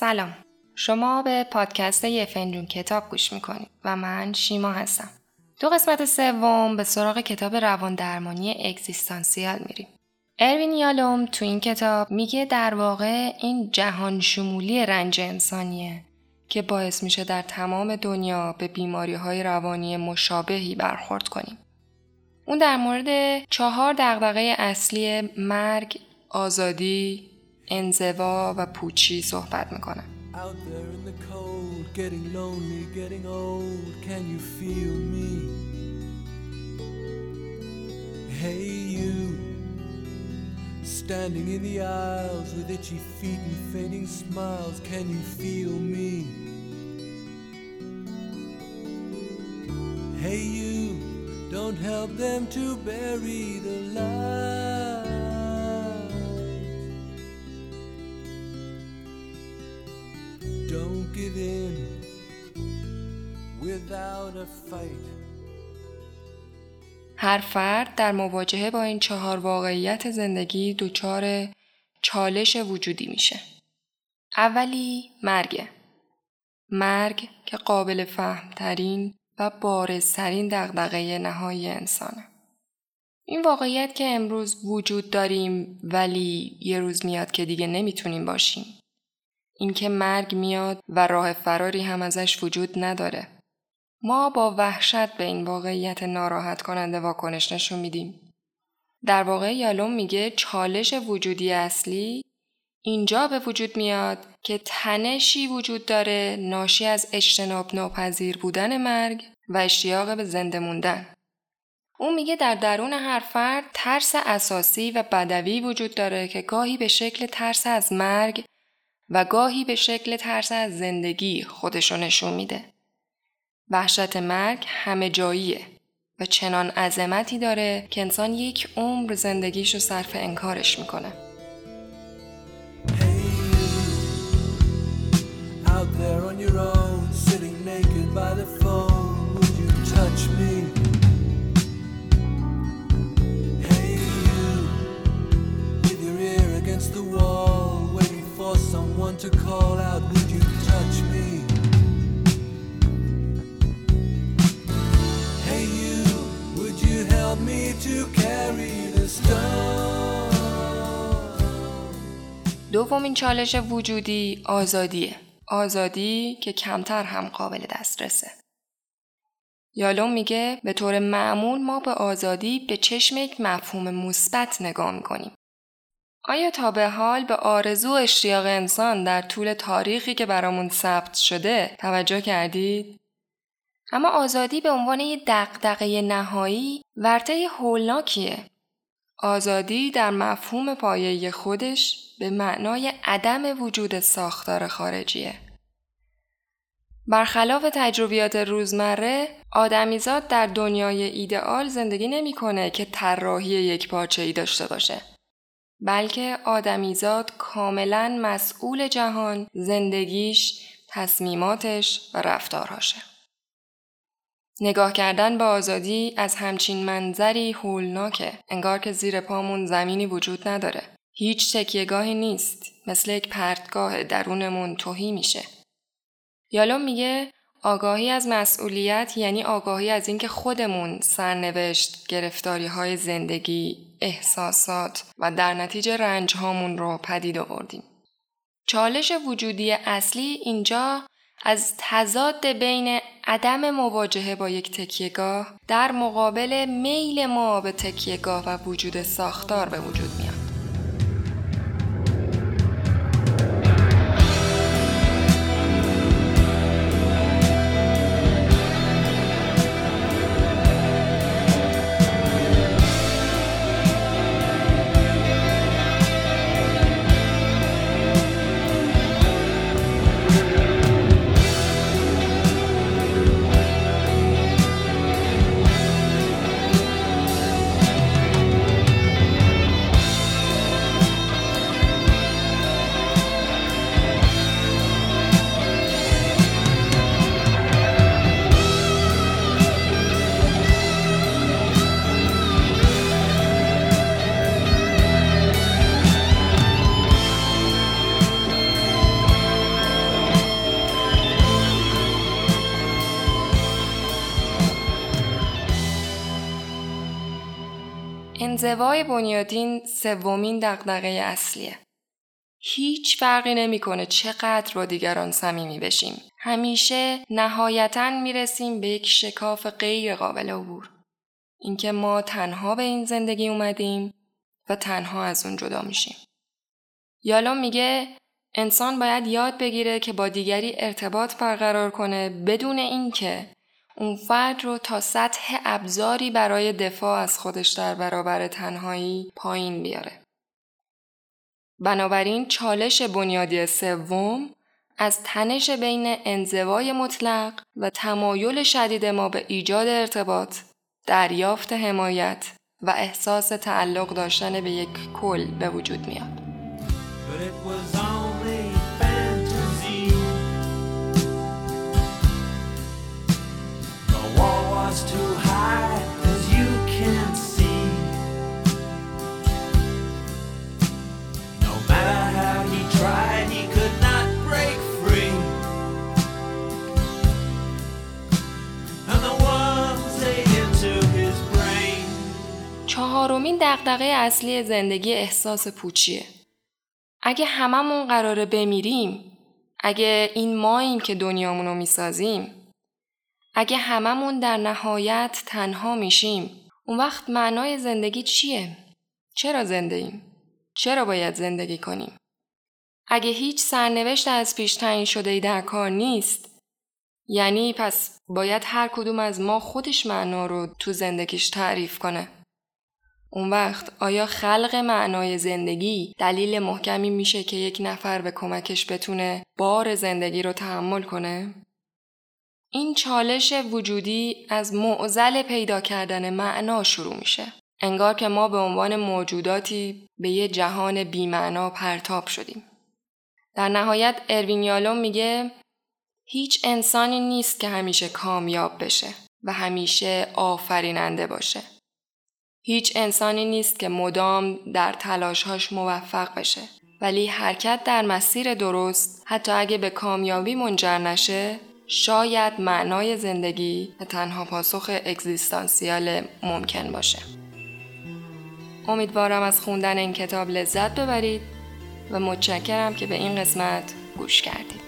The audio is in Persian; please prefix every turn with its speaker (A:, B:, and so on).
A: سلام. شما به پادکست یه فنجون کتاب گوش می‌کنید و من شیما هستم. دو قسمت سوم به سراغ کتاب روان درمانی اگزیستانسیال میریم. اروین یالوم تو این کتاب میگه در واقع این جهان شمولی رنج انسانیه که باعث میشه در تمام دنیا به بیماری های روانی مشابهی برخورد کنیم. اون در مورد چهار دغدغه اصلی مرگ، آزادی، انزوا و پوچی صحبت میکنه. Standing in the aisles with itchy feet and fading smiles, can you feel me? Hey, you, don't help them to bury the light. Give in without a fight. هر فرد در مواجهه با این چهار واقعیت زندگی دچار چالش وجودی میشه. اولی مرگ. مرگ که قابل فهمترین و بارزترین دغدغه نهایی انسانه. این واقعیت که امروز وجود داریم ولی یه روز میاد که دیگه نمی‌تونیم باشیم. اینکه مرگ میاد و راه فراری هم ازش وجود نداره. ما با وحشت به این واقعیت ناراحت کننده واکنش نشون میدیم. در واقع یالوم میگه چالش وجودی اصلی اینجا به وجود میاد که تنشی وجود داره ناشی از اجتناب ناپذیر بودن مرگ و اشتیاق به زنده موندن. او میگه در درون هر فرد ترس اساسی و بدوی وجود داره که گاهی به شکل ترس از مرگ و گاهی به شکل ترس از زندگی خودشو نشون میده. وحشت مرگ همه جاییه و چنان عظمتی داره که انسان یک عمر زندگیش رو صرف انکارش می‌کنه. دومین چالش وجودی آزادیه. آزادی که کمتر هم قابل دسترسه. یالوم میگه به طور معمول ما به آزادی به چشم یک مفهوم مثبت نگاه می‌کنیم. آیا تا به حال به آرزو اشتیاق انسان در طول تاریخی که برامون ثبت شده توجه کردید؟ اما آزادی به عنوان یک دقدقه نهایی ورطه هولناکیه. آزادی در مفهوم پایه خودش به معنای عدم وجود ساختار خارجیه. برخلاف تجربیات روزمره، آدمیزاد در دنیای ایدئال زندگی نمی‌کنه که طراحی یک پارچه ای داشته باشه. بلکه آدمیزاد کاملا مسئول جهان، زندگیش، تصمیماتش و رفتارهاشه. نگاه کردن به آزادی از همچین منظری هولناکه انگار که زیر پامون زمینی وجود نداره. هیچ تکیهگاهی نیست مثل یک پرتگاه درونمون توهی میشه. یالوم میگه آگاهی از مسئولیت یعنی آگاهی از اینکه خودمون سرنوشت گرفتاری های زندگی، احساسات و در نتیجه رنج هامون رو پدید آوردیم. چالش وجودی اصلی اینجا از تضاد بین عدم مواجهه با یک تکیهگاه در مقابل میل ما به تکیهگاه و وجود ساختار به وجود میاد. انزوای بنیادین سومین دقدقه اصلیه. هیچ فرقی نمی‌کنه چقدر با دیگران صمیمی بشیم. همیشه نهایتا می‌رسیم به یک شکاف غیر قابل عبور. اینکه ما تنها به این زندگی اومدیم و تنها از اون جدا میشیم. یالا میگه انسان باید یاد بگیره که با دیگری ارتباط برقرار کنه بدون اینکه اون فرد رو تا سطح ابزاری برای دفاع از خودش در برابر تنهایی پایین بیاره. بنابراین چالش بنیادی سوم از تنش بین انزوای مطلق و تمایل شدید ما به ایجاد ارتباط، دریافت حمایت و احساس تعلق داشتن به یک کل به وجود میاد. چهارمین دقدقه اصلی زندگی احساس پوچیه. اگه هممون قراره بمیریم، اگه این ماییم که دنیامون رو می‌سازیم، اگه هممون در نهایت تنها میشیم، اون وقت معنای زندگی چیه؟ چرا زنده ایم؟ چرا باید زندگی کنیم؟ اگه هیچ سرنوشت از پیش تعیین شده ای در کار نیست، یعنی پس باید هر کدوم از ما خودش معنا رو تو زندگیش تعریف کنه. اون وقت آیا خلق معنای زندگی دلیل محکمی میشه که یک نفر به کمکش بتونه بار زندگی رو تحمل کنه؟ این چالش وجودی از معزل پیدا کردن معنا شروع میشه. انگار که ما به عنوان موجوداتی به یه جهان بیمعنا پرتاب شدیم. در نهایت اروین یالوم میگه هیچ انسانی نیست که همیشه کامیاب بشه و همیشه آفریننده باشه. هیچ انسانی نیست که مدام در تلاشهاش موفق بشه. ولی حرکت در مسیر درست حتی اگه به کامیابی منجر نشه شاید معنای زندگی تنها پاسخ اگزیستانسیال ممکن باشه. امیدوارم از خوندن این کتاب لذت ببرید و متشکرم که به این قسمت گوش کردید.